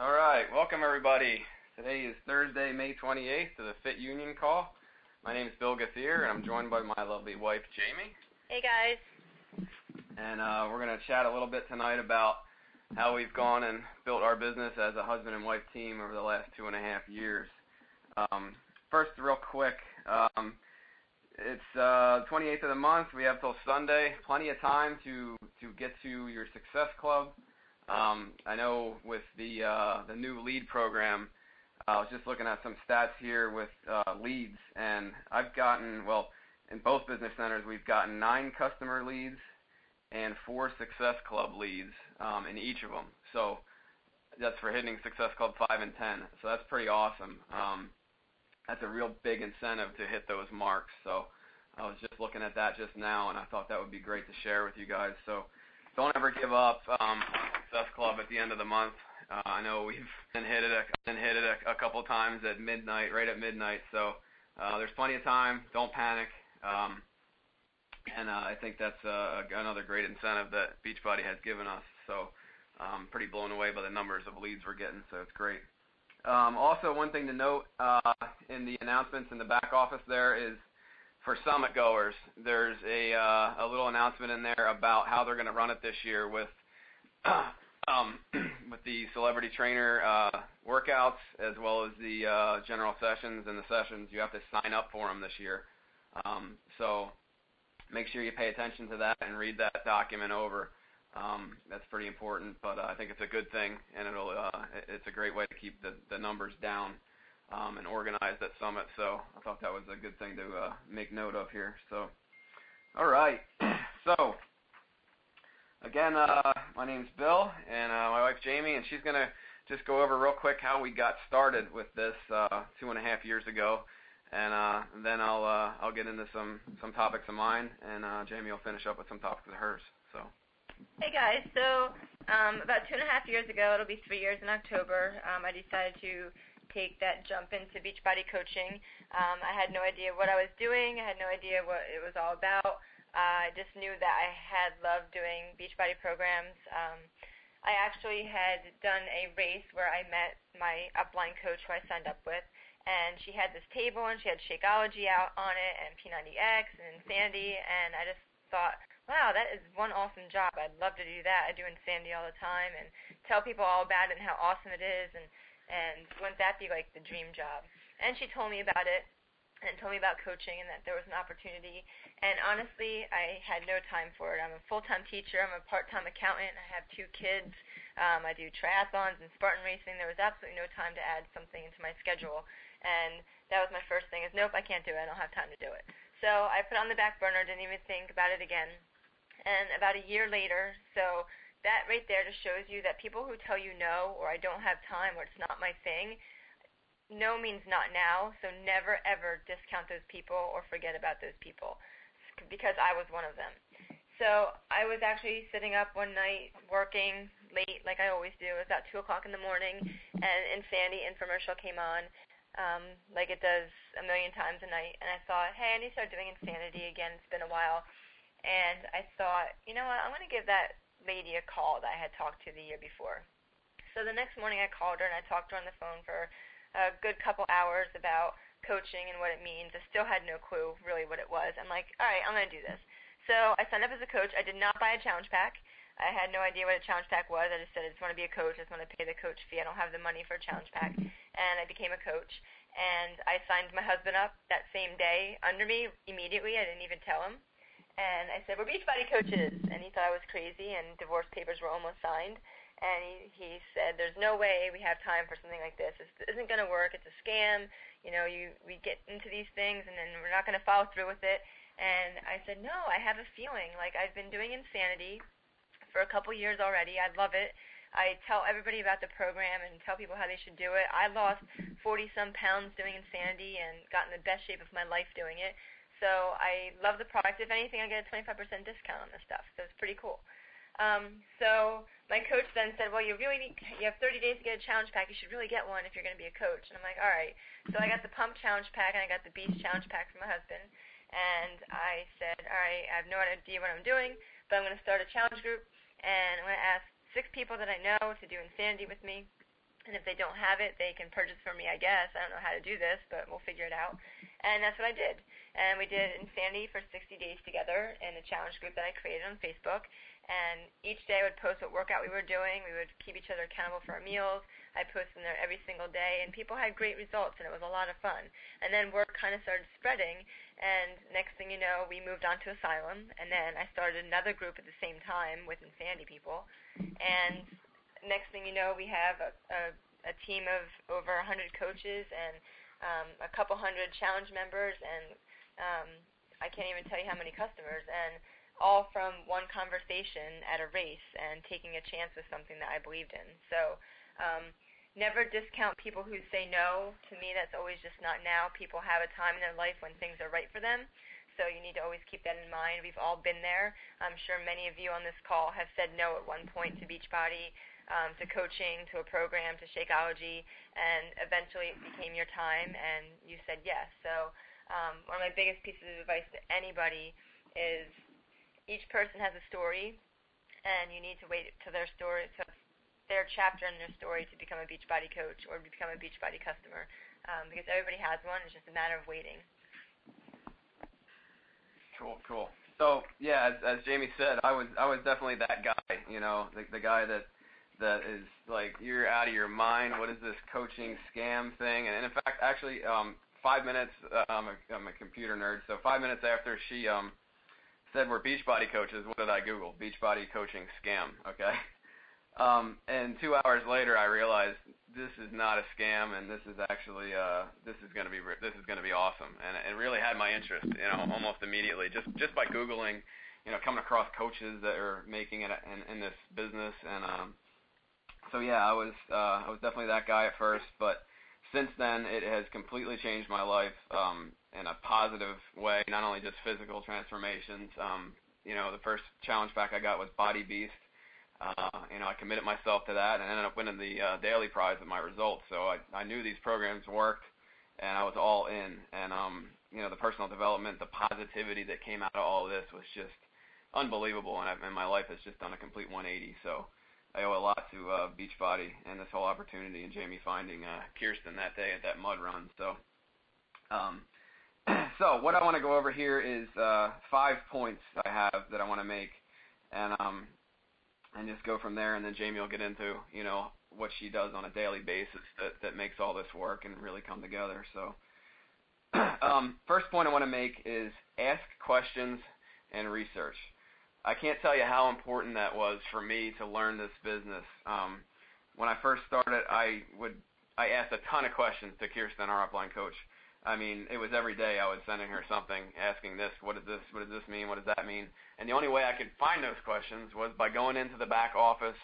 All right. Welcome, everybody. Today is Thursday, May 28th, to the Fit Union call. My name is Bill Guthier, and I'm joined by my lovely wife, Jaime. Hey, guys. And uh, we're going to chat a little bit tonight about how we've gone and built our business as a husband and wife team over the last two and a half years. Um, first, real quick, um, it's uh, 28th of the month. We have till Sunday, plenty of time to to get to your Success Club. Um, I know with the uh, new lead program, uh, I was just looking at some stats here with uh, leads, and I've gotten well in both business centers. We've gotten nine customer leads and four Success Club leads um, in each of them. So that's for hitting Success Club five and ten. So that's pretty awesome. Um, that's a real big incentive to hit those marks. So I was just looking at that just now, and I thought that would be great to share with you guys. Don't ever give up um, Success Club at the end of the month. Uh, I know we've been hit it a, been hit it a, a couple times at midnight, right at midnight. So uh, there's plenty of time. Don't panic. Um, and uh, I think that's another great incentive that Beachbody has given us. So I'm um, pretty blown away by the numbers of leads we're getting. So it's great. Also, one thing to note in the announcements in the back office there is for summit goers, there's a uh, a little announcement in there about how they're going to run it this year with um, the celebrity trainer uh, workouts as well as the uh, general sessions and the sessions. You have to sign up for them this year, um, so make sure you pay attention to that and read that document over. Um, that's pretty important, but I think it's a good thing, and it's a great way to keep the, numbers down and organize that summit. So I thought that was a good thing to uh, make note of here. So, all right. so again, uh, my name's Bill, and uh, my wife Jaime, and she's gonna just go over real quick how we got started with this uh, two and a half years ago, and, uh, then I'll uh, I'll get into some some topics of mine, and uh, Jaime will finish up with some topics of hers. So. Hey guys, so um, about two and a half years ago, it'll be three years in October. Um, I decided to take that jump into Beachbody coaching. Um, I had no idea what I was doing. I had no idea what it was all about. Uh, I just knew that I had loved doing Beachbody programs. Um, I actually had done a race where I met my upline coach who I signed up with, and she had this table and she had Shakeology out on it and P90X and Insanity, and I just thought, wow, that is one awesome job. I'd love to do that. I do Insanity all the time and tell people all about it and how awesome it is and and wouldn't that be like the dream job? And she told me about it and told me about coaching and that there was an opportunity. And honestly, I had no time for it. I'm a full-time teacher. I'm a part-time accountant. I have two kids. Um, I do triathlons and Spartan racing. There was absolutely no time to add something into my schedule. And that was my first thing is, nope, I can't do it. I don't have time to do it. So I put on the back burner, didn't even think about it again and about a year later, so that right there just shows you that people who tell you no or I don't have time or it's not my thing, no means not now. So never ever discount those people or forget about those people because I was one of them. So I was actually sitting up one night working late like I always do. It was about 2 o'clock in the morning and Insanity infomercial came on um, like it does a million times a night. And I thought, hey, I need to start doing Insanity again. It's been a while and I thought, you know what, I'm going to give that lady a call that I had talked to the year before. So the next morning I called her and I talked to her on the phone for a good couple hours about coaching and what it means. I still had no clue really what it was. I'm like, all right, I'm going to do this. So I signed up as a coach. I did not buy a challenge pack. I had no idea what a challenge pack was. I just said I just want to be a coach. I just want to pay the coach fee. I don't have the money for a challenge pack. And I became a coach. And I signed my husband up that same day under me immediately. I didn't even tell him. And I said, we're Beachbody coaches. And he thought I was crazy, and divorce papers were almost signed. And he, he said, there's no way we have time for something like this. This isn't going to work. It's a scam. You know, you we get into these things, and then we're not going to follow through with it. And I said, no, I have a feeling. Like, I've been doing Insanity for a couple years already. I love it. I tell everybody about the program and tell people how they should do it. I lost 40 some pounds doing Insanity and got in the best shape of my life doing it. So I love the product. If anything, I get a 25% discount on this stuff. So it's pretty cool. Um, so my coach then said, well, you really need, you have 30 days to get a challenge pack. You should really get one if you're going to be a coach. And I'm like, all right. So I got the pump challenge pack and I got the beast challenge pack for my husband. And I said, all right, I have no idea what I'm doing, but I'm going to start a challenge group and I'm going to ask six people that I know to do insanity with me. and if they don't have it, they can purchase from me, I guess. I don't know how to do this, but we'll figure it out. And that's what I did. And we did Insanity for 60 days together in a challenge group that I created on Facebook. And each day I would post what workout we were doing. We would keep each other accountable for our meals. I posted in there every single day, and people had great results, and it was a lot of fun. And then word kind of started spreading, and next thing you know, we moved on to Asylum, and then I started another group at the same time with Insanity people. And next thing you know, we have a, a, a team of over 100 coaches and um, a couple hundred challenge members, and um, I can't even tell you how many customers, and all from one conversation at a race and taking a chance with something that I believed in. So. Um, never discount people who say no. To me, that's always just not now. People have a time in their life when things are right for them. So you need to always keep that in mind. We've all been there. I'm sure many of you on this call have said no at one point to Beachbody um, to coaching, to a program, to Shakeology, and eventually it became your time, and you said yes. So um, one of my biggest pieces of advice to anybody is each person has a story, and you need to wait to their story, to their chapter in their story to become a Beachbody coach or become a Beachbody customer, um, because everybody has one. It's just a matter of waiting. Cool, cool. So yeah, as, as Jaime said, I was I was definitely that guy. You know, the, the guy that that is like you're out of your mind. What is this coaching scam thing? And, in fact, actually, um, five minutes. I'm, a, I'm a computer nerd, so five minutes after she um, said we're Beachbody coaches, what did I Google? Beachbody coaching scam. Okay. Um, and two hours later, I realized this is not a scam, and this is actually uh, this is going to be this is going to be awesome, and it really had my interest, you know, almost immediately just just by googling, you know, coming across coaches that are making it in, in this business, and um, so yeah, I was uh, I was definitely that guy at first, but since then it has completely changed my life um, in a positive way. Not only just physical transformations. Um, you know, the first challenge pack I got was Body Beast. Uh, you know, I committed myself to that and ended up winning the uh, daily prize with my results. So I, knew these programs worked, and I was all in. And um, you know, the personal development, the positivity that came out of all of this was just unbelievable, and my life has just done a complete 180. So I owe a lot to uh, Beachbody and this whole opportunity and Jaime finding uh, Kirsten that day at that mud run. So, um, so what I want to go over here is uh, five points I have that I want to make, and um, and just go from there. And then Jaime will get into you know what she does on a daily basis that that makes all this work and really come together. So, um, first point I want to make is ask questions and research. I can't tell you how important that was for me to learn this business. Um, when I first started, I would I asked a ton of questions to Kirsten, our upline coach. I mean, it was every day I was sending her something, asking this, what does this, what does this mean, what does that mean? And the only way I could find those questions was by going into the back office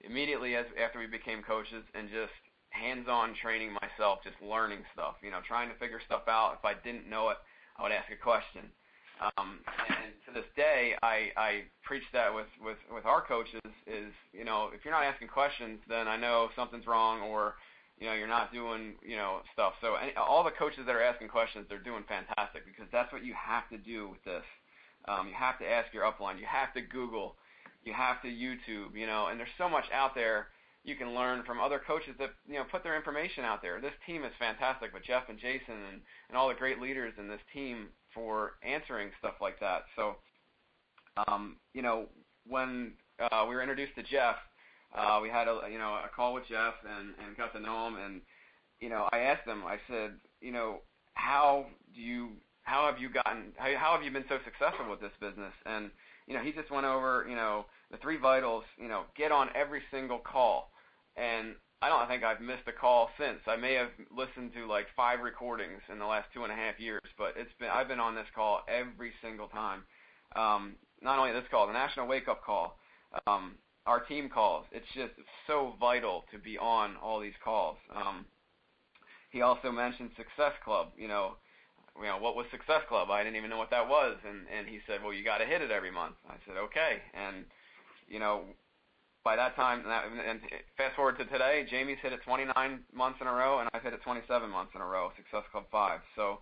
immediately as after we became coaches and just hands-on training myself, just learning stuff, you know, trying to figure stuff out. If I didn't know it, I would ask a question. Um, and to this day, I, I preach that with, with, with our coaches is, you know, if you're not asking questions, then I know something's wrong or, you know, you're not doing, you know, stuff. So all the coaches that are asking questions, they're doing fantastic because that's what you have to do with this. Um, you have to ask your upline. You have to Google. You have to YouTube, you know, and there's so much out there you can learn from other coaches that you know put their information out there. This team is fantastic with Jeff and Jason and, and all the great leaders in this team for answering stuff like that. So, um, you know, when uh, we were introduced to Jeff, uh, we had a you know a call with Jeff and and got to know him, and you know I asked him, I said, you know, how do you how have you gotten how, how have you been so successful with this business? And you know, he just went over you know the three vitals. You know, get on every single call, and I don't think I've missed a call since. I may have listened to like five recordings in the last two and a half years, but it's been I've been on this call every single time. Um, not only this call, the national wake up call, um, our team calls. It's just so vital to be on all these calls. Um, he also mentioned Success Club. You know, you know what was Success Club? I didn't even know what that was, and and he said, well, you got to hit it every month. I said, okay, and you know by that time, and fast forward to today, Jaime's hit it 29 months in a row, and I've hit it 27 months in a row, Success Club 5. So,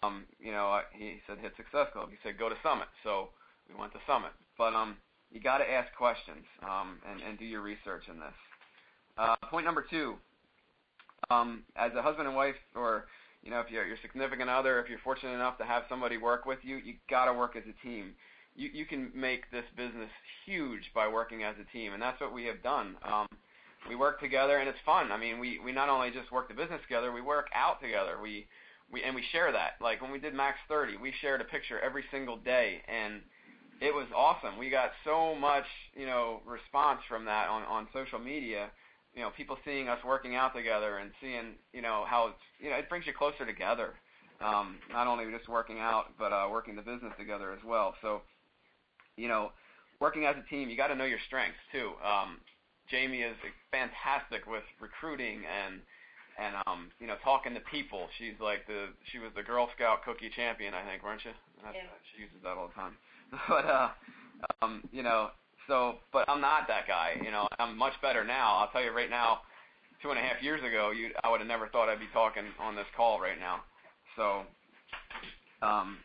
um, you know, he said hit Success Club. He said go to Summit. So we went to Summit. But um, you got to ask questions um, and, and do your research in this. Uh, point number two, um, as a husband and wife, or you know, if you're your significant other, if you're fortunate enough to have somebody work with you, you got to work as a team. You you can make this business huge by working as a team, and that's what we have done. Um, we work together, and it's fun. I mean, we we not only just work the business together, we work out together. We we and we share that. Like when we did Max 30, we shared a picture every single day, and it was awesome. We got so much, you know, response from that on on social media. You know, people seeing us working out together and seeing, you know, how it's, you know, it brings you closer together. Um, not only just working out, but uh, working the business together as well. So, you know, working as a team, you got to know your strengths too. Um, Jaime is fantastic with recruiting and and um, you know, talking to people. She's like the she was the Girl Scout cookie champion, I think, weren't you? That's, yeah. She uses that all the time. but uh, um, you know, so but I'm not that guy. You know, I'm much better now. I'll tell you right now. Two and a half years ago, you I would have never thought I'd be talking on this call right now. So, um,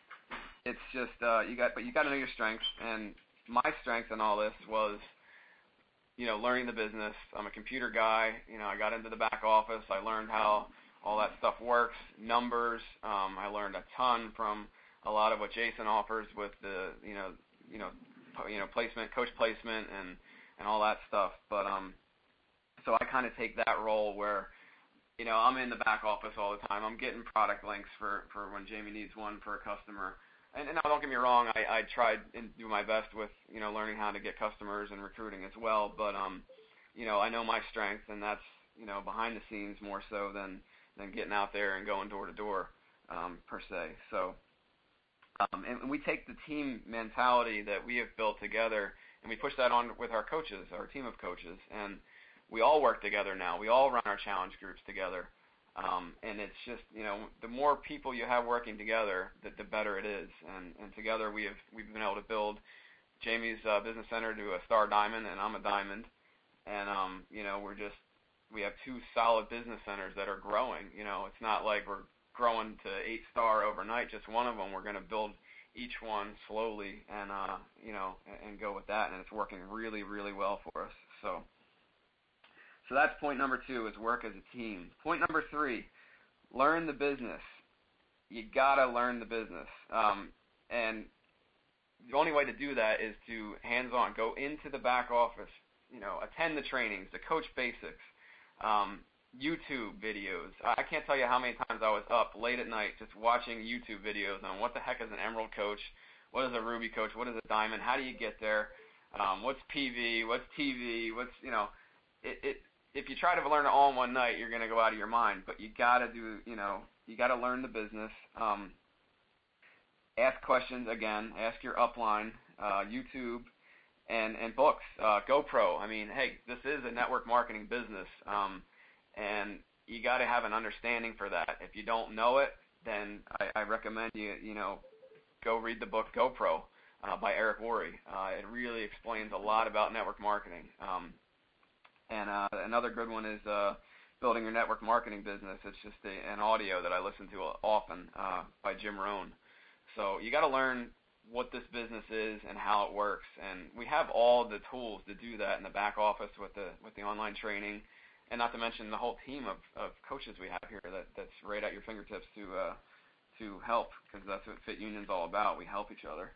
it's just uh, you got, but you got to know your strengths. And my strength in all this was you know, learning the business. I'm a computer guy. You know, I got into the back office. I learned how all that stuff works, numbers. Um, I learned a ton from a lot of what Jason offers with the, you know, you know, you know, placement, coach placement, and and all that stuff. But um, so I kind of take that role where, you know, I'm in the back office all the time. I'm getting product links for for when Jaime needs one for a customer now don't get me wrong, I, tried and do my best with you know learning how to get customers and recruiting as well. But um, you know, I know my strength, and that's you know behind the scenes more so than than getting out there and going door to door um, per se. So, um, and we take the team mentality that we have built together, and we push that on with our coaches, our team of coaches, and we all work together now. We all run our challenge groups together. Um, and it's just you know the more people you have working together, the, the better it is. And, and together we have we've been able to build Jaime's uh, business center to a star diamond, and I'm a diamond. And um, you know we're just we have two solid business centers that are growing. You know it's not like we're growing to eight star overnight. Just one of them. We're going to build each one slowly and uh, you know and go with that, and it's working really really well for us. So. So that's point number two is work as a team. Point number three, learn the business. You gotta learn the business. Um, and the only way to do that is to hands-on, go into the back office, you know, attend the trainings, the coach basics, um, YouTube videos. I can't tell you how many times I was up late at night just watching YouTube videos on what the heck is an Emerald coach, what is a Ruby coach, what is a Diamond, how do you get there, um, what's PV, what's TV, what's you know, it, it if you try to learn it all in one night, you're going to go out of your mind. But you got to do, you know, you got to learn the business. Um, ask questions again. Ask your upline, uh, YouTube, and and books. Uh, GoPro. I mean, hey, this is a network marketing business, um, and you got to have an understanding for that. If you don't know it, then I, I recommend you, you know, go read the book GoPro uh, by Eric Worre. Uh, it really explains a lot about network marketing. Um, and uh, another good one is uh, building your network marketing business. It's just a, an audio that I listen to often uh, by Jim Rohn. So you got to learn what this business is and how it works. And we have all the tools to do that in the back office with the with the online training, and not to mention the whole team of, of coaches we have here that that's right at your fingertips to uh, to help because that's what Fit Union's all about. We help each other.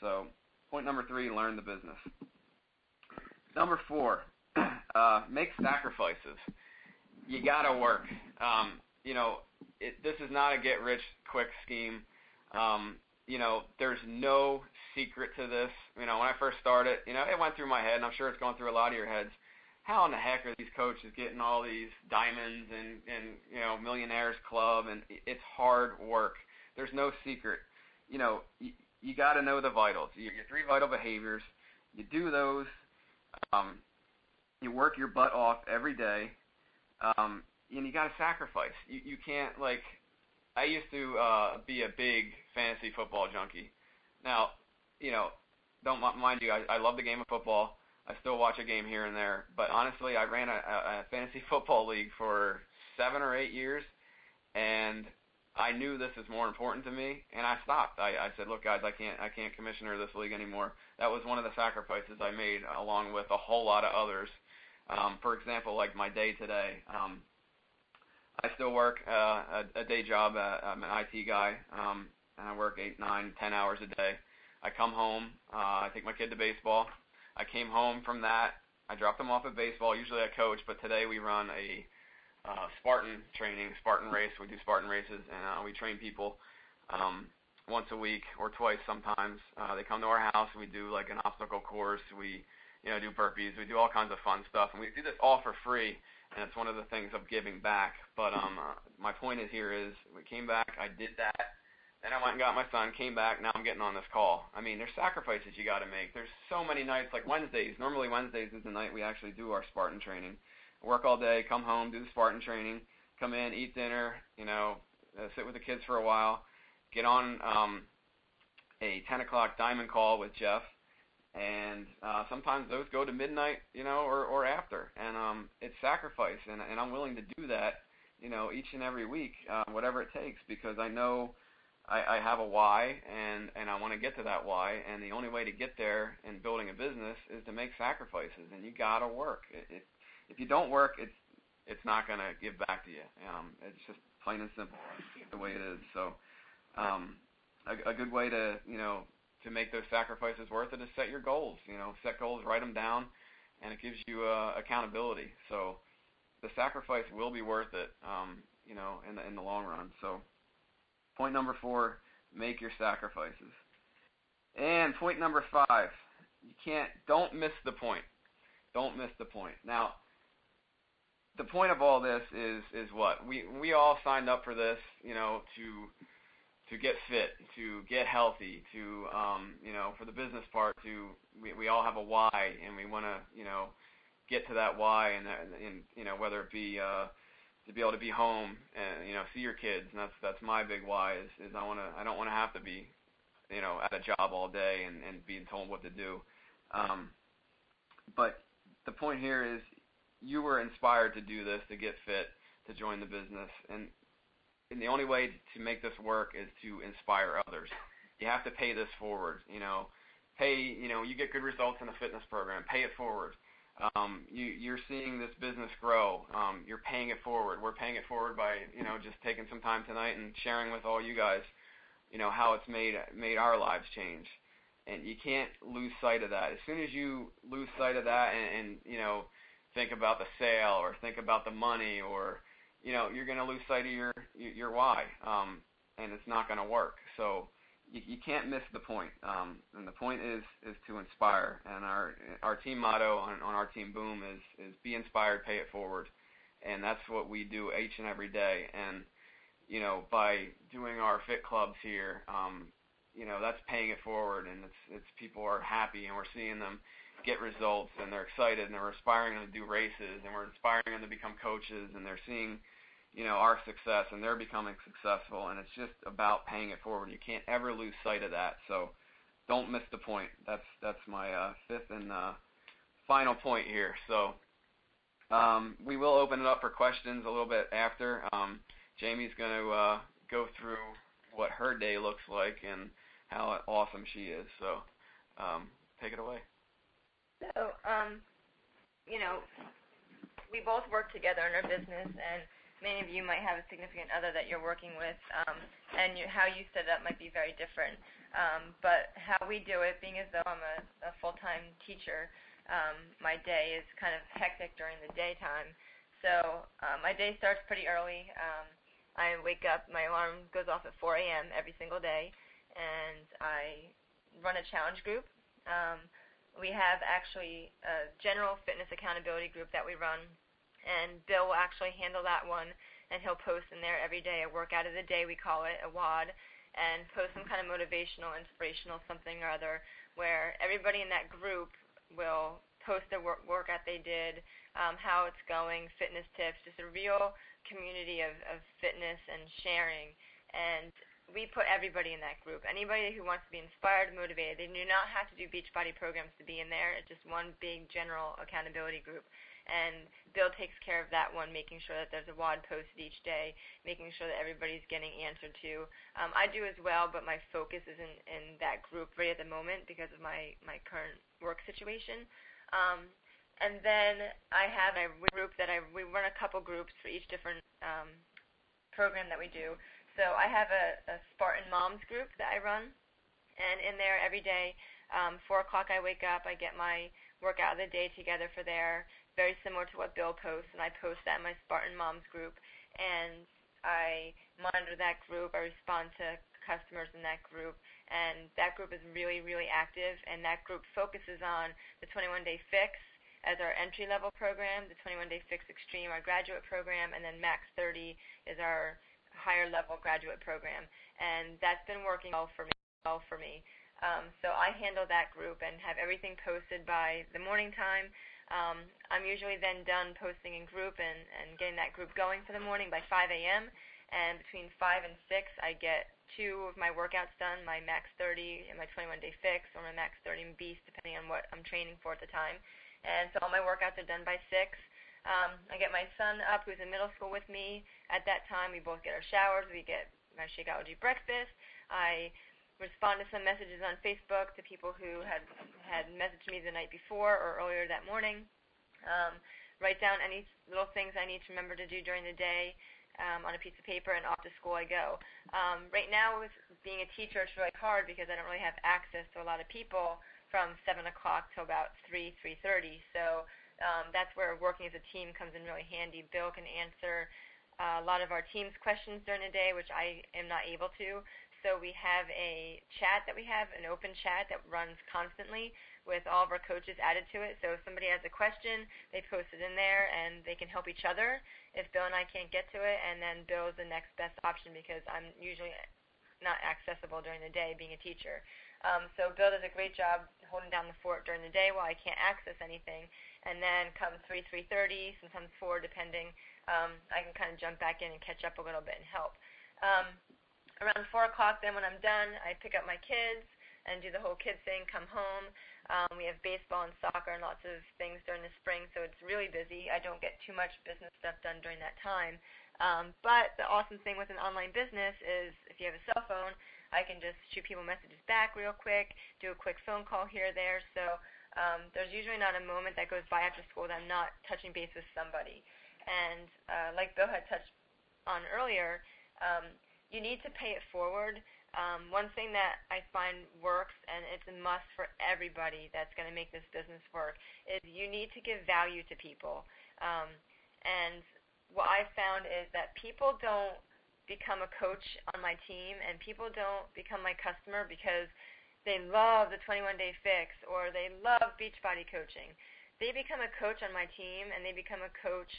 So point number three: learn the business. Number four, uh, make sacrifices. You gotta work. Um, you know, it, this is not a get rich quick scheme. Um, you know, there's no secret to this. You know, when I first started, you know, it went through my head, and I'm sure it's going through a lot of your heads. How in the heck are these coaches getting all these diamonds and and you know millionaires club? And it's hard work. There's no secret. You know, you, you got to know the vitals. Your, your three vital behaviors. You do those. Um, you work your butt off every day, um, and you got to sacrifice. You you can't like. I used to uh, be a big fantasy football junkie. Now, you know, don't mind you, I, I love the game of football. I still watch a game here and there, but honestly, I ran a, a fantasy football league for seven or eight years, and I knew this is more important to me, and I stopped. I, I said, "Look, guys, I can't, I can't commissioner this league anymore." That was one of the sacrifices I made, along with a whole lot of others for example, like my day today. Um, I still work uh, a, day job. Uh, I'm an IT guy, um, and I work eight, nine, ten hours a day. I come home. Uh, I take my kid to baseball. I came home from that. I dropped him off at baseball. Usually I coach, but today we run a uh, Spartan training, Spartan race. We do Spartan races, and uh, we train people um, once a week or twice sometimes. Uh, they come to our house. We do like an obstacle course. We, you know, do burpees. We do all kinds of fun stuff, and we do this all for free. And it's one of the things of giving back. But um, uh, my point is here is we came back. I did that. Then I went and got my son, came back. Now I'm getting on this call. I mean, there's sacrifices you got to make. There's so many nights, like Wednesdays. Normally Wednesdays is the night we actually do our Spartan training. Work all day, come home, do the Spartan training, come in, eat dinner, you know, uh, sit with the kids for a while, get on um, a 10 o'clock diamond call with Jeff, and uh, sometimes those go to midnight, you know, or or after, and um, it's sacrifice, and and I'm willing to do that, you know, each and every week, uh, whatever it takes, because I know I, I have a why, and and I want to get to that why, and the only way to get there in building a business is to make sacrifices, and you gotta work. It, it, if you don't work, it's it's not gonna give back to you. Um, it's just plain and simple the way it is. So um, a, a good way to you know to make those sacrifices worth it is set your goals. You know, set goals, write them down, and it gives you uh, accountability. So the sacrifice will be worth it. Um, you know, in the in the long run. So point number four, make your sacrifices. And point number five, you can't don't miss the point. Don't miss the point. Now, the point of all this is is what we we all signed up for this, you know, to to get fit, to get healthy, to um, you know, for the business part, to we we all have a why, and we want to you know get to that why, and and you know whether it be uh, to be able to be home and you know see your kids, and that's that's my big why is is I want to I don't want to have to be you know at a job all day and and being told what to do, um, but the point here is you were inspired to do this, to get fit, to join the business, and and the only way to make this work is to inspire others. You have to pay this forward. You know, pay. You know, you get good results in the fitness program. Pay it forward. Um, you, you're seeing this business grow. Um, you're paying it forward. We're paying it forward by you know just taking some time tonight and sharing with all you guys, you know, how it's made made our lives change. And you can't lose sight of that. As soon as you lose sight of that, and, and you know think about the sale or think about the money or you know you're going to lose sight of your your why um and it's not going to work. So you, you can't miss the point um and the point is is to inspire. And our our team motto on on our team boom is is be inspired pay it forward. And that's what we do each and every day. And you know by doing our fit clubs here um you know that's paying it forward. And it's it's people are happy and we're seeing them get results and they're excited and they're inspiring them to do races and we're inspiring them to become coaches and they're seeing you know our success and they're becoming successful and it's just about paying it forward. You can't ever lose sight of that. So don't miss the point. That's that's my uh, fifth and uh, final point here. So um, we will open it up for questions a little bit after. Um, Jaime's going to uh, go through what her day looks like and how awesome she is. So um, take it away. So, um, you know, we both work together in our business, and many of you might have a significant other that you're working with, um, and you, how you set it up might be very different. Um, but how we do it, being as though I'm a, a full-time teacher, um, my day is kind of hectic during the daytime. So uh, my day starts pretty early. Um, I wake up, my alarm goes off at 4 a.m. every single day, and I run a challenge group. Um, we have actually a general fitness accountability group that we run, and Bill will actually handle that one, and he'll post in there every day a workout of the day, we call it, a WOD, and post some kind of motivational, inspirational something or other, where everybody in that group will post their work, workout they did, um, how it's going, fitness tips, just a real community of, of fitness and sharing. And we put everybody in that group. Anybody who wants to be inspired, motivated. They do not have to do Beachbody programs to be in there. It's just one big general accountability group. And Bill takes care of that one, making sure that there's a WOD posted each day, making sure that everybody's getting answered to. Um, I do as well, but my focus is in, in that group right at the moment because of my, my current work situation. Um, and then I have a group that I we run a couple groups for each different um, program that we do. So I have a, a Spartan Moms group that I run, and in there every day, um, four o'clock I wake up, I get my workout of the day together for there, very similar to what Bill posts, and I post that in my Spartan Moms group, and I monitor that group. I respond to customers in that group, and that group is really, really active, and that group focuses on the 21 Day Fix as our entry level program, the 21 Day Fix Extreme, our graduate program, and then Max 30 is our higher level graduate program. And that's been working well for me. Well for me. Um, so I handle that group and have everything posted by the morning time. Um, I'm usually then done posting in group and, and getting that group going for the morning by 5 a.m. And between 5 and 6, I get two of my workouts done, my Max 30 and my 21 Day Fix, or my Max 30 and Beast, depending on what I'm training for at the time and so all my workouts are done by six. Um, I get my son up, who's in middle school with me. At that time, we both get our showers. We get my Shakeology breakfast. I respond to some messages on Facebook to people who had had messaged me the night before or earlier that morning. Um, write down any little things I need to remember to do during the day um, on a piece of paper, and off to school I go. Um, right now, with being a teacher, it's really hard because I don't really have access to a lot of people from 7 o'clock till about 3, 3.30. So um, that's where working as a team comes in really handy. Bill can answer uh, a lot of our team's questions during the day, which I am not able to. So we have a chat that we have, an open chat that runs constantly with all of our coaches added to it. So if somebody has a question, they post it in there and they can help each other if Bill and I can't get to it. And then Bill is the next best option because I'm usually not accessible during the day being a teacher. Um, so Bill does a great job holding down the fort during the day while I can't access anything. And then come 3, 3.30, sometimes 4, depending, um, I can kind of jump back in and catch up a little bit and help. Um, around 4 o'clock then when I'm done, I pick up my kids and do the whole kids thing, come home. Um, we have baseball and soccer and lots of things during the spring, so it's really busy. I don't get too much business stuff done during that time. Um, but the awesome thing with an online business is if you have a cell phone, I can just shoot people messages back real quick, do a quick phone call here or there. So um, there's usually not a moment that goes by after school that I'm not touching base with somebody. And uh, like Bill had touched on earlier, um, you need to pay it forward. Um, one thing that I find works, and it's a must for everybody that's going to make this business work, is you need to give value to people. Um, and what I've found is that people don't become a coach on my team and people don't become my customer because they love the 21 day fix or they love Beachbody coaching. They become a coach on my team and they become a coach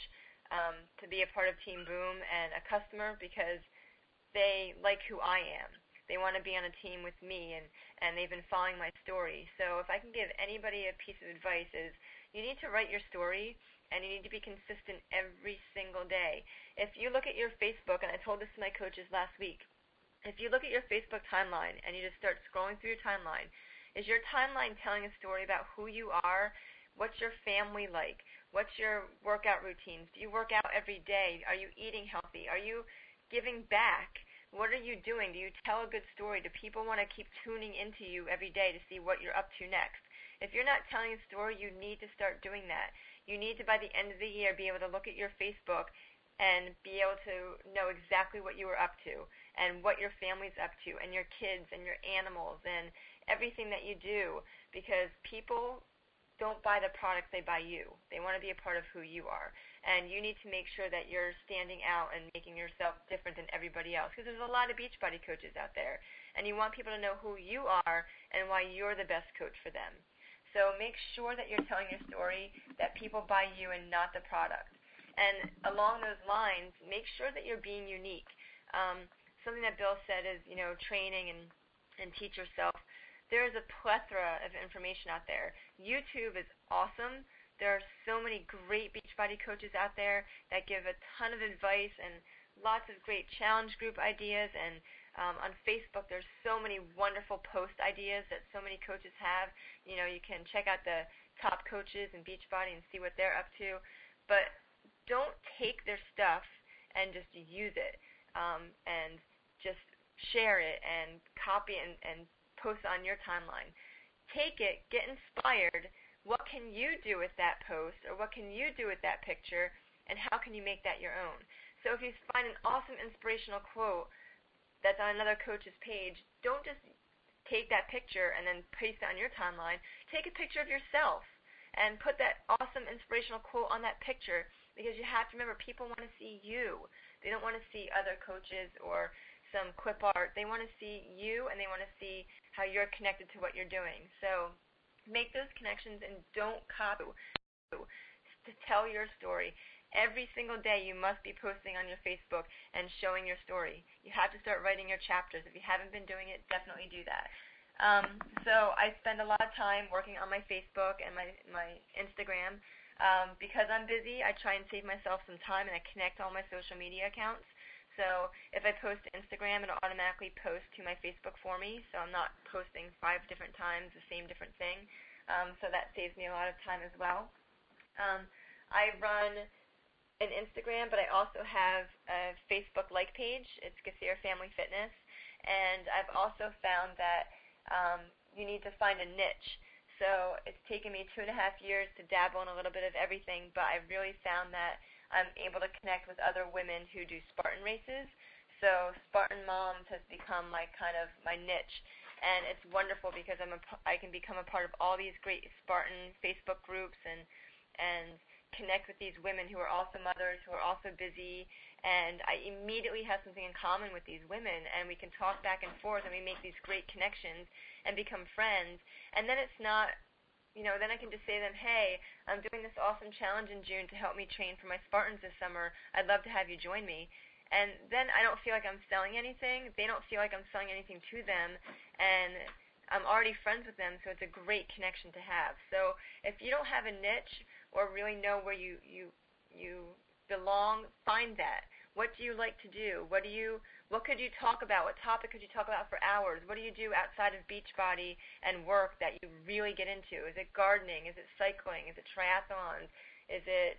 um, to be a part of Team Boom and a customer because they like who I am. They want to be on a team with me and, and they've been following my story. So if I can give anybody a piece of advice is you need to write your story and you need to be consistent every single day. If you look at your Facebook, and I told this to my coaches last week, if you look at your Facebook timeline and you just start scrolling through your timeline, is your timeline telling a story about who you are? What's your family like? What's your workout routines? Do you work out every day? Are you eating healthy? Are you giving back? What are you doing? Do you tell a good story? Do people want to keep tuning into you every day to see what you're up to next? If you're not telling a story, you need to start doing that. You need to, by the end of the year, be able to look at your Facebook and be able to know exactly what you were up to and what your family's up to and your kids and your animals and everything that you do because people don't buy the products, they buy you. They want to be a part of who you are. And you need to make sure that you're standing out and making yourself different than everybody else because there's a lot of Beachbody coaches out there. And you want people to know who you are and why you're the best coach for them. So make sure that you're telling your story, that people buy you and not the product. And along those lines, make sure that you're being unique. Um, something that Bill said is, you know, training and, and teach yourself. There is a plethora of information out there. YouTube is awesome. There are so many great Beachbody coaches out there that give a ton of advice and lots of great challenge group ideas and um, on Facebook, there's so many wonderful post ideas that so many coaches have. You know, you can check out the top coaches in Beachbody and see what they're up to. But don't take their stuff and just use it um, and just share it and copy and, and post on your timeline. Take it, get inspired. What can you do with that post or what can you do with that picture and how can you make that your own? So if you find an awesome inspirational quote that's on another coach's page, don't just take that picture and then paste it on your timeline. Take a picture of yourself and put that awesome inspirational quote on that picture because you have to remember people want to see you. They don't want to see other coaches or some quip art. They want to see you and they want to see how you're connected to what you're doing. So make those connections and don't copy. To tell your story. Every single day you must be posting on your Facebook and showing your story. You have to start writing your chapters. If you haven't been doing it, definitely do that. Um, so I spend a lot of time working on my Facebook and my my Instagram. Um, because I'm busy, I try and save myself some time and I connect all my social media accounts. So if I post to Instagram, it'll automatically post to my Facebook for me. So I'm not posting five different times the same different thing. Um, so that saves me a lot of time as well. Um, I run an Instagram, but I also have a Facebook like page. It's Guthier Family Fitness, and I've also found that um, you need to find a niche. So it's taken me two and a half years to dabble in a little bit of everything, but I've really found that I'm able to connect with other women who do Spartan races. So Spartan Moms has become my kind of my niche, and it's wonderful because I'm a, I can become a part of all these great Spartan Facebook groups and and connect with these women who are also mothers, who are also busy, and I immediately have something in common with these women, and we can talk back and forth, and we make these great connections and become friends. And then it's not you know, then I can just say to them, hey, I'm doing this awesome challenge in June to help me train for my Spartans this summer. I'd love to have you join me. And then I don't feel like I'm selling anything. They don't feel like I'm selling anything to them. And I'm already friends with them, so it's a great connection to have. So if you don't have a niche or really know where you, you, you belong, find that. What do you like to do? What do you what could you talk about? What topic could you talk about for hours? What do you do outside of Beachbody and work that you really get into? Is it gardening? Is it cycling? Is it triathlons? Is it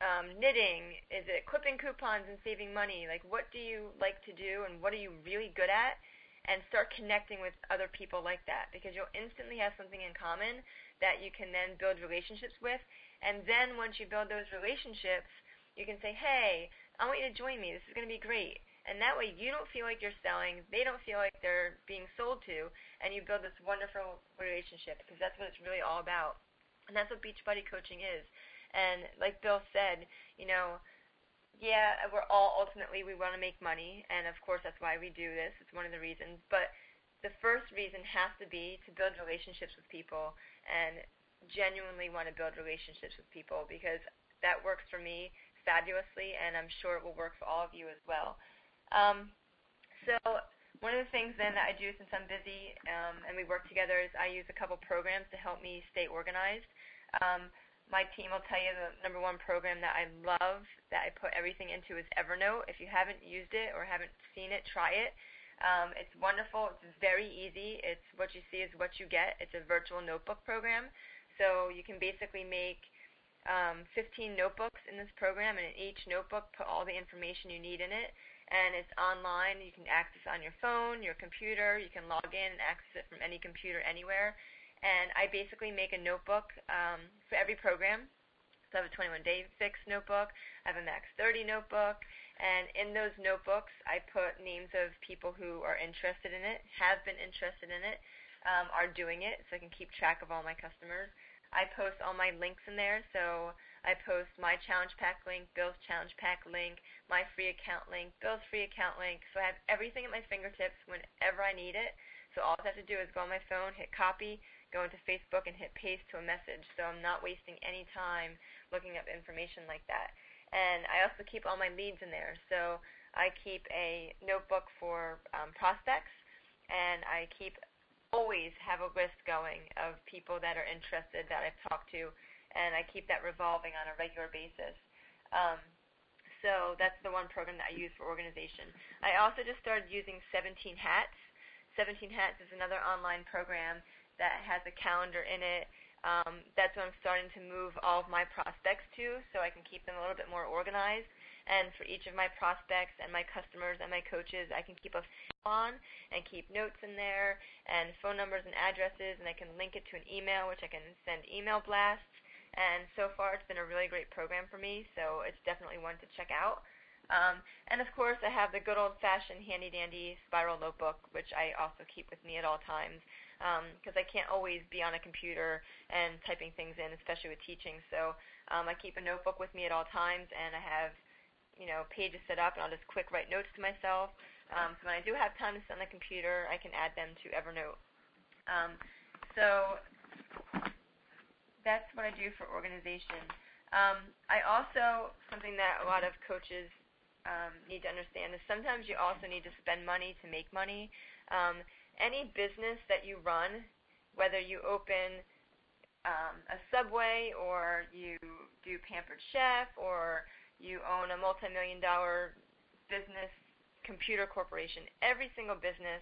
um, knitting? Is it clipping coupons and saving money? Like, what do you like to do and what are you really good at? And start connecting with other people like that because you'll instantly have something in common that you can then build relationships with. And then once you build those relationships, you can say, hey, I want you to join me. This is going to be great. And that way you don't feel like you're selling, they don't feel like they're being sold to, and you build this wonderful relationship because that's what it's really all about. And that's what Beachbody coaching is. And like Bill said, you know, yeah, we're all ultimately we want to make money, and of course that's why we do this. It's one of the reasons. But the first reason has to be to build relationships with people and genuinely want to build relationships with people because that works for me fabulously, and I'm sure it will work for all of you as well. Um, so one of the things then that I do since I'm busy um, and we work together is I use a couple programs to help me stay organized. Um, my team will tell you the number one program that I love that I put everything into is Evernote. If you haven't used it or haven't seen it, try it. Um, it's wonderful. It's very easy. It's what you see is what you get. It's a virtual notebook program. So you can basically make um, 15 notebooks in this program, and in each notebook, put all the information you need in it and it's online. You can access it on your phone, your computer. You can log in and access it from any computer anywhere. And I basically make a notebook um, for every program. So I have a 21 day fix notebook. I have a max 30 notebook. And in those notebooks, I put names of people who are interested in it, have been interested in it, um, are doing it, so I can keep track of all my customers. I post all my links in there, so I post my challenge pack link, Bill's challenge pack link, my free account link, Bill's free account link. So I have everything at my fingertips whenever I need it. So all I have to do is go on my phone, hit copy, go into Facebook, and hit paste to a message. So I'm not wasting any time looking up information like that. And I also keep all my leads in there. So I keep a notebook for um, prospects, and I keep always have a list going of people that are interested that I've talked to and I keep that revolving on a regular basis. Um, so that's the one program that I use for organization. I also just started using 17 Hats. 17 Hats is another online program that has a calendar in it. Um, that's what I'm starting to move all of my prospects to so I can keep them a little bit more organized. and for each of my prospects and my customers and my coaches, I can keep a on and keep notes in there and phone numbers and addresses, and I can link it to an email, which I can send email blasts. And so far, it's been a really great program for me, so it's definitely one to check out. Um, and of course, I have the good old-fashioned handy-dandy spiral notebook, which I also keep with me at all times because um, I can't always be on a computer and typing things in, especially with teaching. So um, I keep a notebook with me at all times, and I have you know pages set up, and I'll just quick write notes to myself. Um, so when I do have time to sit on the computer, I can add them to Evernote. Um, so that's what I do for organization. Um, I also something that a lot of coaches um, need to understand is sometimes you also need to spend money to make money. Um, any business that you run, whether you open um, a Subway or you do Pampered Chef or you own a multi-million dollar business computer corporation, every single business,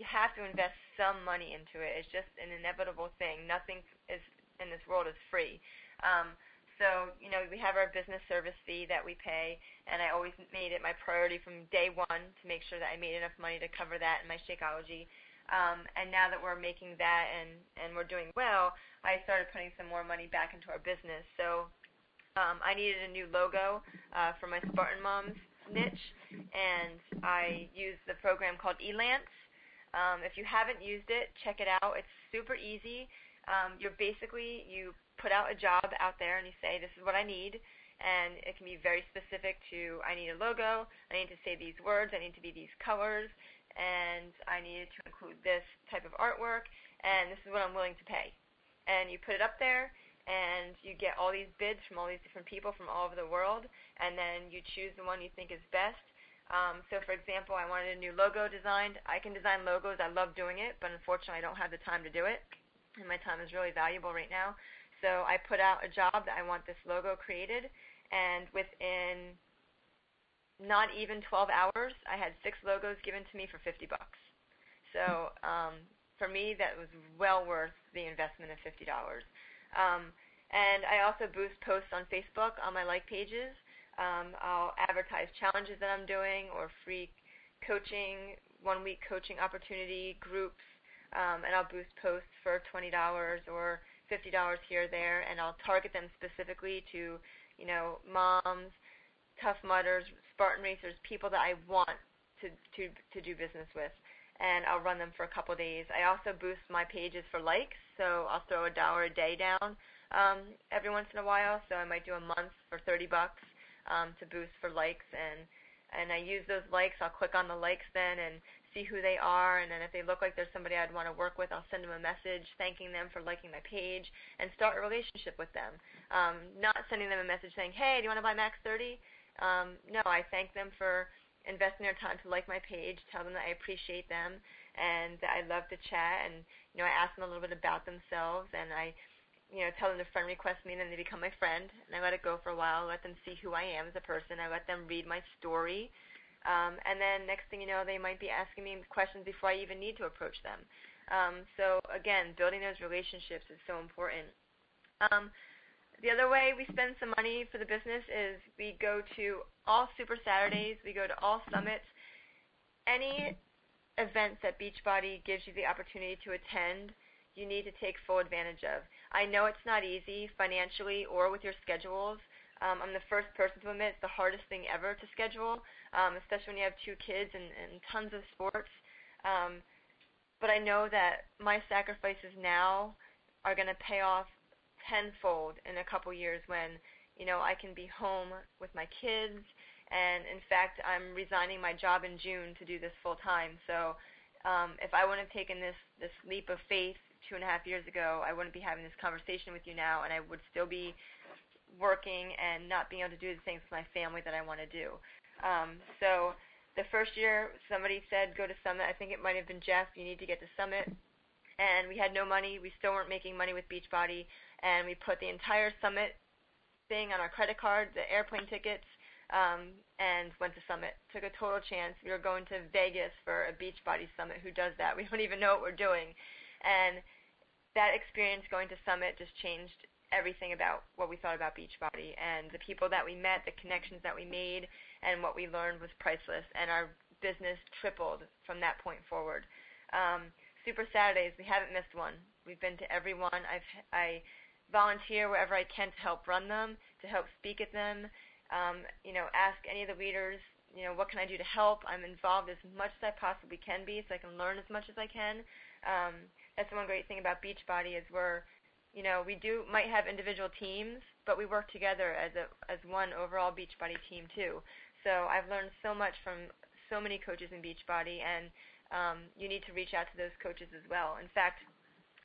you have to invest some money into it. It's just an inevitable thing. Nothing is in this world is free. Um, so, you know, we have our business service fee that we pay, and I always made it my priority from day one to make sure that I made enough money to cover that in my Shakeology. Um, and now that we're making that and, and we're doing well, I started putting some more money back into our business. So um, I needed a new logo uh, for my Spartan Moms niche, and I used the program called Elance. Um, if you haven't used it, check it out. It's super easy. Um, you're basically you put out a job out there and you say this is what I need, and it can be very specific to I need a logo, I need to say these words, I need to be these colors, and I needed to include this type of artwork, and this is what I'm willing to pay. And you put it up there, and you get all these bids from all these different people from all over the world, and then you choose the one you think is best. Um, so, for example, I wanted a new logo designed. I can design logos. I love doing it, but unfortunately, I don't have the time to do it, and my time is really valuable right now. So I put out a job that I want this logo created, and within not even 12 hours, I had six logos given to me for 50 bucks. So um, for me, that was well worth the investment of $50. Um, and I also boost posts on Facebook on my like pages. Um, I'll advertise challenges that I'm doing or free coaching, one week coaching opportunity groups, and I'll boost posts for $20 or $50 here or there, and I'll target them specifically to, you know, moms, tough mudders, Spartan racers, people that I want to, to, to do business with and I'll run them for a couple days. I also boost my pages for likes, so I'll throw a dollar a day down um, every once in a while. So I might do a month for 30 bucks um, to boost for likes, and and I use those likes. I'll click on the likes then and see who they are, and then if they look like there's somebody I'd want to work with, I'll send them a message thanking them for liking my page and start a relationship with them. Um, not sending them a message saying, "Hey, do you want to buy Max 30?" Um, no, I thank them for investing their time to like my page, tell them that I appreciate them and that I love to chat and you know I ask them a little bit about themselves and I you know tell them to friend request me and then they become my friend and I let it go for a while, let them see who I am as a person, I let them read my story. Um, and then next thing you know, they might be asking me questions before I even need to approach them. Um, so again, building those relationships is so important. Um, the other way we spend some money for the business is we go to all Super Saturdays, we go to all summits. Any events that Beachbody gives you the opportunity to attend, you need to take full advantage of. I know it's not easy financially or with your schedules. Um, I'm the first person to admit it's the hardest thing ever to schedule, um, especially when you have two kids and, and tons of sports. Um, but I know that my sacrifices now are going to pay off tenfold in a couple years when you know I can be home with my kids. And in fact I'm resigning my job in June to do this full time so um, if I wouldn't have taken this this leap of faith two and a half years ago I wouldn't be having this conversation with you now and I would still be working and not being able to do the things with my family that I want to do um, so the first year somebody said go to summit I think it might have been Jeff you need to get to summit and we had no money. We still weren't making money with Beachbody, and we put the entire summit thing on our credit card, the airplane tickets, um, and went to Summit. Took a total chance. We were going to Vegas for a Beachbody Summit. Who does that? We don't even know what we're doing. And that experience going to Summit just changed everything about what we thought about Beachbody. And the people that we met, the connections that we made, and what we learned was priceless. And our business tripled from that point forward. Um, Super Saturdays, we haven't missed one. We've been to every one. I've I volunteer wherever I can to help run them, to help speak at them. Um, you know, ask any of the leaders, you know, what can I do to help? I'm involved as much as I possibly can be, so I can learn as much as I can. Um, that's one great thing about Beachbody is we're, you know, we do might have individual teams, but we work together as a as one overall Beachbody team too. So I've learned so much from so many coaches in Beachbody, and um, you need to reach out to those coaches as well. In fact,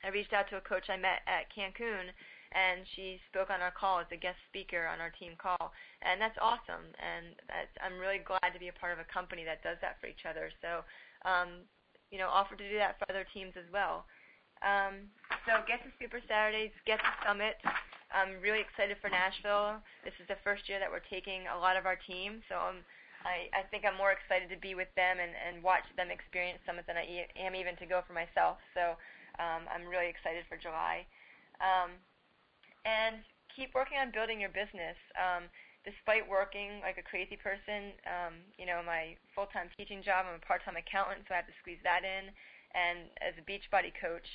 I reached out to a coach I met at Cancun, and she spoke on our call as a guest speaker on our team call, and that's awesome. And that's, I'm really glad to be a part of a company that does that for each other. So, um, you know, offer to do that for other teams as well. Um, so get to Super Saturdays, get to Summit. I'm really excited for Nashville. This is the first year that we're taking a lot of our team, so I'm I, I think I'm more excited to be with them and, and watch them experience Summit than I am even to go for myself. So um, I'm really excited for July. Um, and keep working on building your business. Um, despite working like a crazy person, um, you know, my full-time teaching job, I'm a part-time accountant, so I have to squeeze that in. And as a Beachbody coach,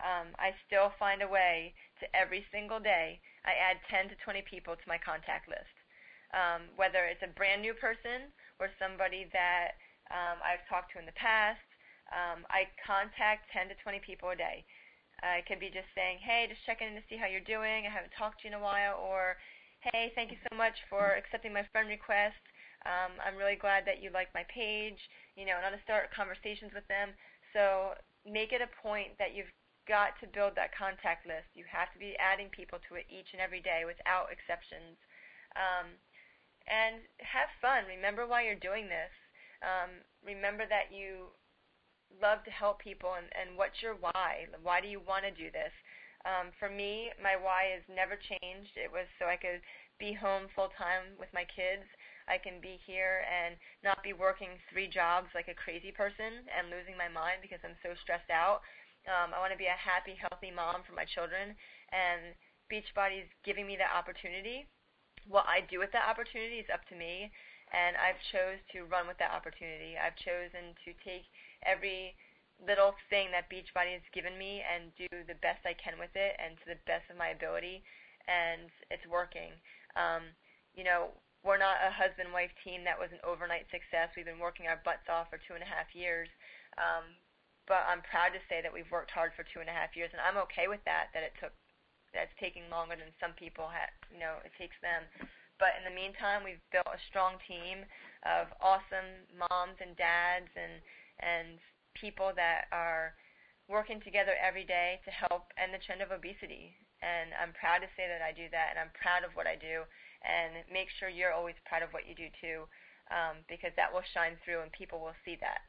um, I still find a way to every single day, I add 10 to 20 people to my contact list um, whether it's a brand new person or somebody that um, I've talked to in the past. Um, I contact 10 to 20 people a day. Uh, it could be just saying, hey, just checking in to see how you're doing. I haven't talked to you in a while. Or, hey, thank you so much for accepting my friend request. Um, I'm really glad that you like my page. You know, and I'll start conversations with them. So make it a point that you've got to build that contact list. You have to be adding people to it each and every day without exceptions. Um, and have fun. Remember why you're doing this. Um, remember that you love to help people and, and what's your why? Why do you want to do this? Um, for me, my why has never changed. It was so I could be home full time with my kids. I can be here and not be working three jobs like a crazy person and losing my mind because I'm so stressed out. Um, I want to be a happy, healthy mom for my children, and Beachbody is giving me that opportunity what I do with that opportunity is up to me, and I've chose to run with that opportunity. I've chosen to take every little thing that Beachbody has given me and do the best I can with it and to the best of my ability, and it's working. Um, you know, we're not a husband-wife team that was an overnight success. We've been working our butts off for two and a half years, um, but I'm proud to say that we've worked hard for two and a half years, and I'm okay with that. That it took that's taking longer than some people have, you know, it takes them. But in the meantime, we've built a strong team of awesome moms and dads and and people that are working together every day to help end the trend of obesity. And I'm proud to say that I do that, and I'm proud of what I do. And make sure you're always proud of what you do too, um, because that will shine through, and people will see that.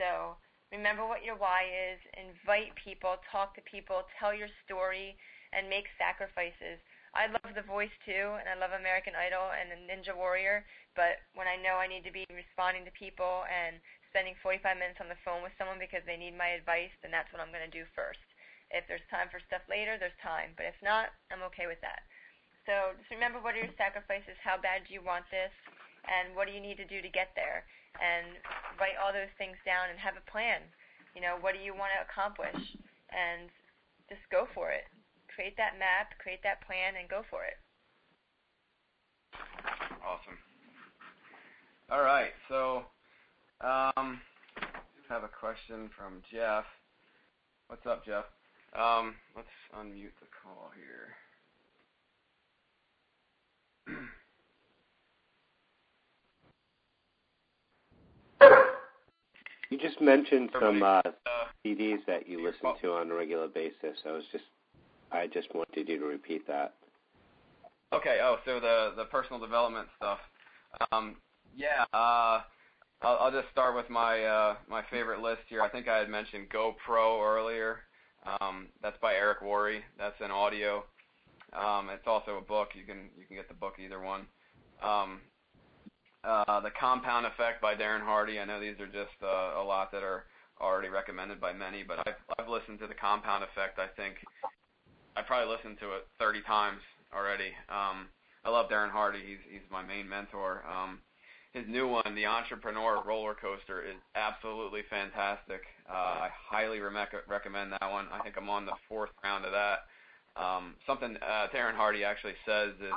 So remember what your why is. Invite people, talk to people, tell your story and make sacrifices. I love The Voice too, and I love American Idol and Ninja Warrior, but when I know I need to be responding to people and spending 45 minutes on the phone with someone because they need my advice, then that's what I'm going to do first. If there's time for stuff later, there's time, but if not, I'm okay with that. So just remember what are your sacrifices, how bad do you want this, and what do you need to do to get there, and write all those things down and have a plan. You know, what do you want to accomplish, and just go for it create that map, create that plan, and go for it. Awesome. All right, so have a question from Jeff. What's up, Jeff? Um, let's unmute the call here. You just mentioned some uh, CDs that you listen to on a regular basis. I was just I just wanted you to repeat that. Okay. Oh, so the the personal development stuff. Um, yeah. I'll, just start with my uh, my favorite list here. I think I had mentioned GoPro earlier. Um, that's by Eric Worre. That's an audio. Um, it's also a book. You can you can get the book either one. Um, uh, the Compound Effect by Darren Hardy. I know these are just uh, a lot that are already recommended by many, but I've listened to the Compound Effect. I think I probably listened to it 30 times already. I love Darren Hardy. He's he's my main mentor. His new one, the Entrepreneur Roller Coaster, is absolutely fantastic. Uh, I highly re- recommend that one. I think I'm on the fourth round of that. Um, something uh, Darren Hardy actually says is,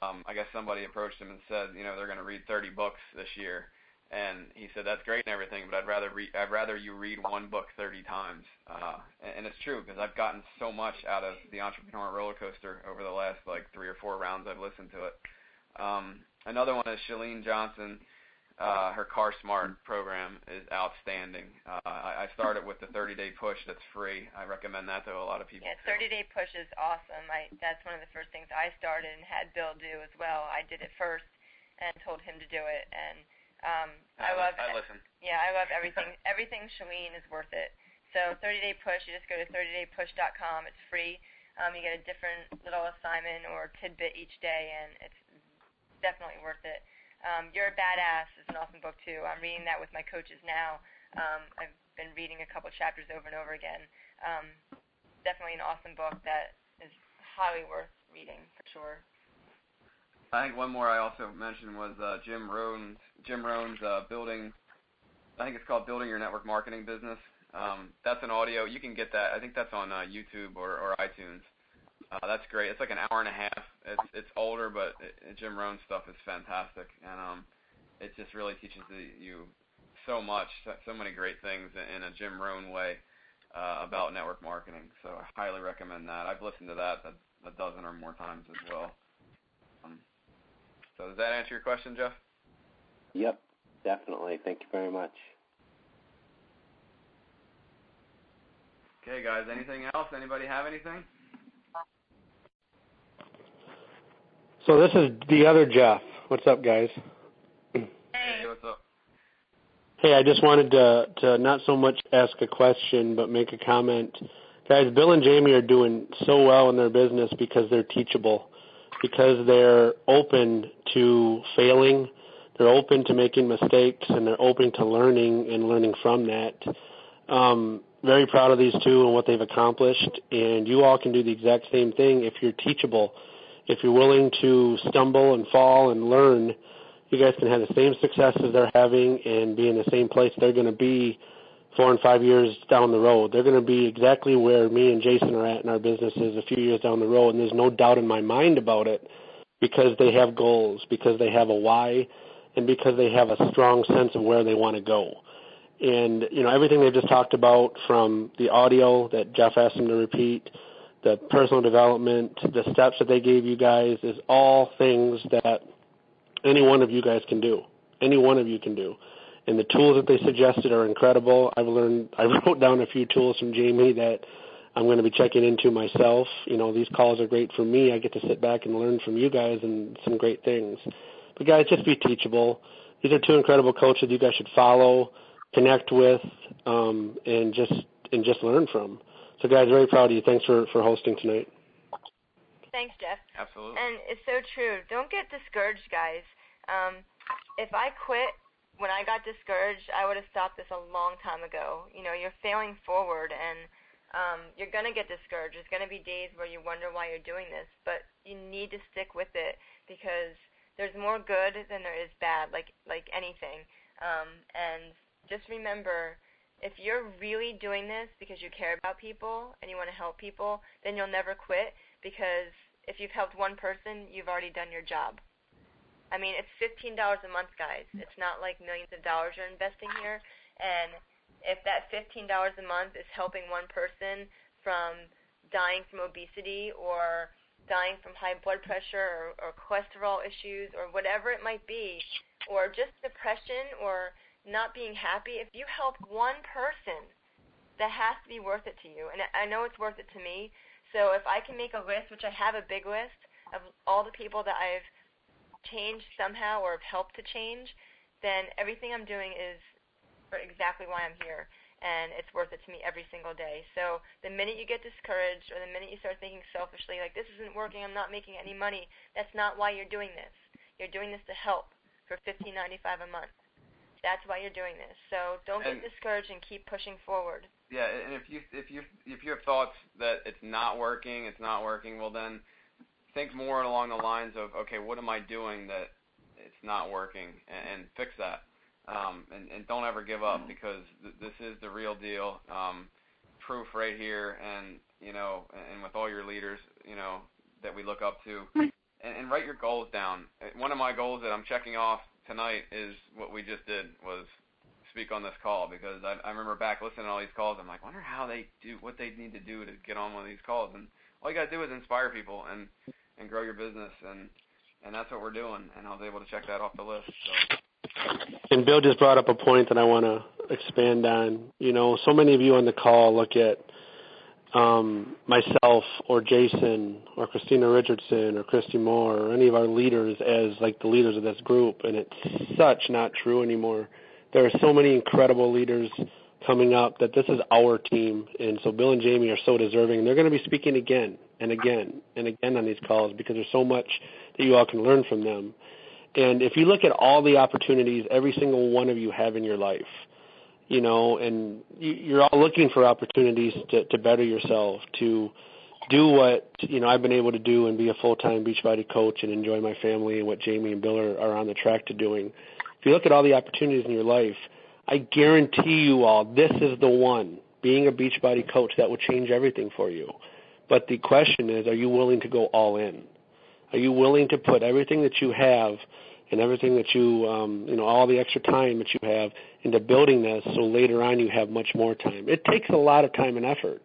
um, I guess somebody approached him and said, you know, they're going to read 30 books this year, and he said that's great and everything, but I'd rather read, I'd rather you read one book 30 times, uh, and, and it's true because I've gotten so much out of the Entrepreneur Roller Coaster over the last like three or four rounds I've listened to it. Um, another one is Chalene Johnson. Uh, her Car Smart program is outstanding. Uh, I, I started with the 30-day push that's free. I recommend that to a lot of people. Yeah, 30-day push is awesome. I that's one of the first things I started and had Bill do as well. I did it first and told him to do it, and um, I, I love. I listen. Yeah, I love everything. everything Chalene is worth it. So 30-day push. You just go to 30daypush.com. It's free. Um, you get a different little assignment or tidbit each day, and it's definitely worth it. Um, You're a Badass is an awesome book too. I'm reading that with my coaches now. Um, I've been reading a couple chapters over and over again. Um, definitely an awesome book that is highly worth reading for sure. I think one more I also mentioned was uh, Jim Rohn's Jim Rohn's uh, building. I think it's called Building Your Network Marketing Business. Um, that's an audio. You can get that. I think that's on uh, YouTube or, or iTunes. Uh, that's great. It's like an hour and a half. It's it's older, but it, Jim Rohn stuff is fantastic, and um, it just really teaches the, you so much, so, so many great things in, in a Jim Rohn way uh, about network marketing. So I highly recommend that. I've listened to that a, a dozen or more times as well. Um, so does that answer your question, Jeff? Yep, definitely. Thank you very much. Okay, guys. Anything else? Anybody have anything? So this is the other Jeff. What's up, guys? Hey, what's up? Hey, I just wanted to to not so much ask a question, but make a comment. Guys, Bill and Jaime are doing so well in their business because they're teachable, because they're open to failing, they're open to making mistakes, and they're open to learning and learning from that. Um, very proud of these two and what they've accomplished, and you all can do the exact same thing if you're teachable if you're willing to stumble and fall and learn, you guys can have the same successes they're having and be in the same place they're going to be four and five years down the road. They're going to be exactly where me and Jason are at in our businesses a few years down the road, and there's no doubt in my mind about it because they have goals, because they have a why, and because they have a strong sense of where they want to go. And you know everything they've just talked about, from the audio that Jeff asked them to repeat the personal development, the steps that they gave you guys is all things that any one of you guys can do. Any one of you can do. And the tools that they suggested are incredible. I've learned, I wrote down a few tools from Jaime that I'm going to be checking into myself. You know, these calls are great for me. I get to sit back and learn from you guys and some great things. But guys, just be teachable. These are two incredible coaches you guys should follow, connect with, um, and just and just learn from. So, guys, very proud of you. Thanks for for hosting tonight. Thanks, Jeff. Absolutely. And it's so true. Don't get discouraged, guys. Um, if I quit when I got discouraged, I would have stopped this a long time ago. You know, you're failing forward, and um, you're gonna get discouraged. There's gonna be days where you wonder why you're doing this, but you need to stick with it because there's more good than there is bad, like like anything. Um, and just remember if you're really doing this because you care about people and you want to help people, then you'll never quit because if you've helped one person, you've already done your job. I mean, it's $15 a month, guys. It's not like millions of dollars you're investing here. And if that $15 a month is helping one person from dying from obesity or dying from high blood pressure or, or cholesterol issues or whatever it might be, or just depression or not being happy, if you help one person, that has to be worth it to you. And I know it's worth it to me. So if I can make a list, which I have a big list of all the people that I've changed somehow or have helped to change, then everything I'm doing is for exactly why I'm here. And it's worth it to me every single day. So the minute you get discouraged or the minute you start thinking selfishly, like, this isn't working, I'm not making any money, that's not why you're doing this. You're doing this to help for $15.95 a month. That's why you're doing this. So don't get discouraged and keep pushing forward. Yeah, and if you if you if you have thoughts that it's not working, it's not working, well then think more along the lines of okay, what am I doing that it's not working, and, and fix that. Um, and, and don't ever give up because th- this is the real deal. Um, proof right here, and you know, and with all your leaders, you know, that we look up to, and, and write your goals down. Uh, One of my goals that I'm checking off tonight is what we just did was speak on this call because I, I remember back listening to all these calls. I'm like, wonder how they do what they need to do to get on one of these calls, and all you gotta do is inspire people and and grow your business, and and that's what we're doing. And I was able to check that off the list. So And Bill just brought up a point that I want to expand on. You know, so many of you on the call look at um, myself or Jason or Christina Richardson or Christy Moore or any of our leaders as like the leaders of this group, and it's such not true anymore. There are so many incredible leaders coming up that this is our team, and so Bill and Jaime are so deserving. They're going to be speaking again and again and again on these calls because there's so much that you all can learn from them. And if you look at all the opportunities every single one of you have in your life, you know, and you- you're all looking for opportunities to, to better yourself, to do what, you know, I've been able to do and be a full-time Beachbody coach and enjoy my family and what Jaime and Bill are, are on the track to doing. If you look at all the opportunities in your life, I guarantee you all this is the one, being a Beachbody coach, that will change everything for you. But the question is, are you willing to go all in? Are you willing to put everything that you have and everything that you, um, you know, all the extra time that you have into building this so later on you have much more time? It takes a lot of time and effort.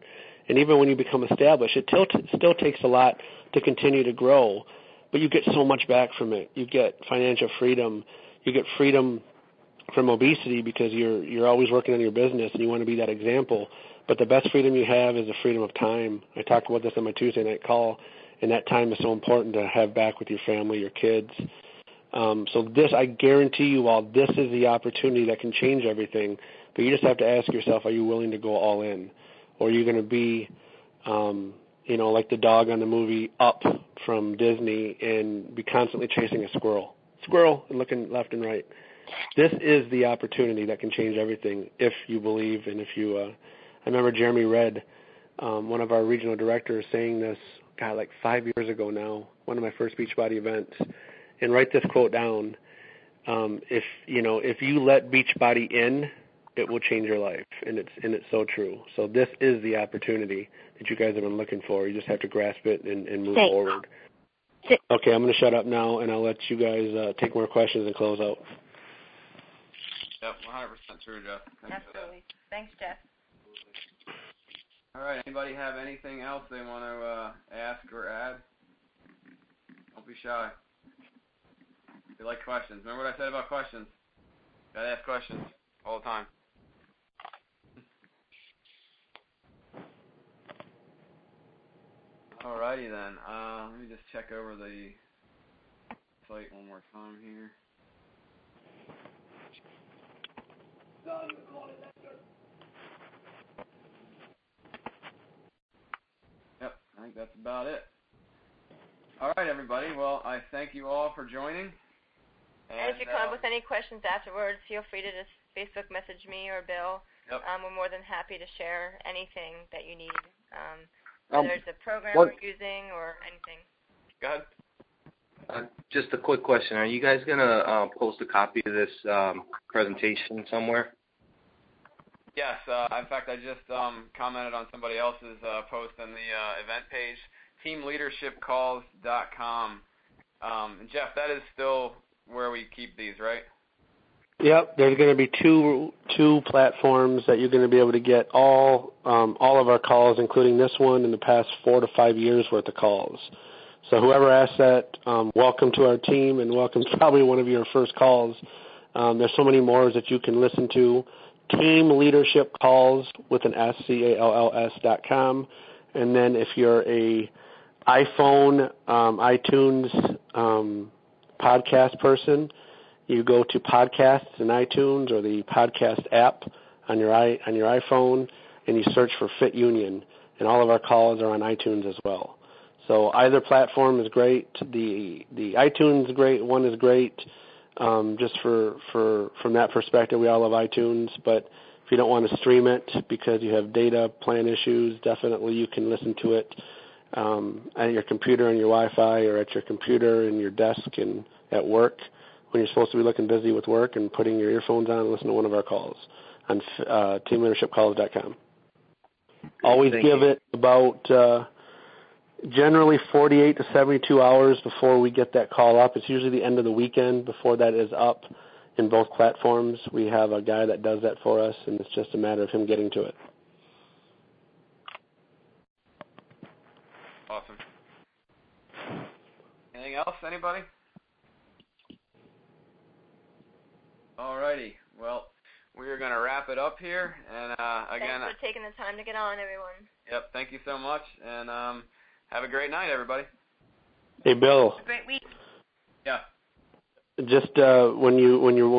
And even when you become established, it still, still takes a lot to continue to grow. But you get so much back from it. You get financial freedom. You get freedom from obesity because you're you're always working on your business and you want to be that example. But the best freedom you have is the freedom of time. I talked about this on my Tuesday night call, and that time is so important to have back with your family, your kids. Um, so this, I guarantee you all, this is the opportunity that can change everything. But you just have to ask yourself, are you willing to go all in, or are you going to be, um, you know, like the dog on the movie Up from Disney and be constantly chasing a squirrel, squirrel, and looking left and right. This is the opportunity that can change everything if you believe and if you. Uh, I remember Jeremy Red, um, one of our regional directors, saying this, God, like five years ago now, one of my first Beachbody events, and write this quote down. Um, if you know, if you let Beachbody in, it will change your life, and it's and it's so true. So this is the opportunity that you guys have been looking for. You just have to grasp it and, and move Thanks. forward. Okay, I'm going to shut up now, and I'll let you guys uh, take more questions and close out. yep, 100% true, Jeff. Thanks for that. Absolutely. Thanks, Jeff. All right. Anybody have anything else they want to uh, ask or add? Don't be shy. Like questions, remember what I said about questions. Gotta ask questions all the time. Alrighty then. Uh, let me just check over the site one more time here. Yep, I think that's about it. All right, everybody. Well, I thank you all for joining. And if you come uh, up with any questions afterwards, feel free to just Facebook message me or Bill. Yep. Um, we're more than happy to share anything that you need, um, Um, whether it's a program what- we're using or anything. Go ahead. Uh, just a quick question. Are you guys going to uh, post a copy of this um, presentation somewhere? Yes. Uh, in fact, I just um, commented on somebody else's uh, post on the uh, event page, teamleadershipcalls.com. Um, Jeff, that is still where we keep these, right? Yep, there's going to be two two platforms that you're going to be able to get all um, all of our calls, including this one, in the past four to five years worth of calls. So whoever asked that, um, welcome to our team, and welcome to probably one of your first calls. Um, there's so many more that you can listen to. Team Leadership Calls with an S C A L L S dot com, and then if you're a iPhone, um, iTunes um, podcast person, you go to podcasts in iTunes or the podcast app on your i on your iPhone, and you search for Fit Union, and all of our calls are on iTunes as well. So either platform is great. The the iTunes great. One is great. um, just for for from that perspective. We all love iTunes, but if you don't want to stream it because you have data plan issues, definitely you can listen to it um, at your computer and your Wi-Fi, or at your computer and your desk and at work when you're supposed to be looking busy with work and putting your earphones on and listen to one of our calls on uh, teamleadershipcalls.com. Always Thank give you. it about uh, generally 48 to 72 hours before we get that call up. It's usually the end of the weekend before that is up in both platforms. We have a guy that does that for us, and it's just a matter of him getting to it. Awesome. Anything else, anybody? Alrighty. Well, we are going to wrap it up here. And uh, again, Thanks for taking the time to get on, everyone. yep, thank you so much. And um, have a great night, everybody. Hey, Bill, Have a great week. Yeah. just uh, when you when you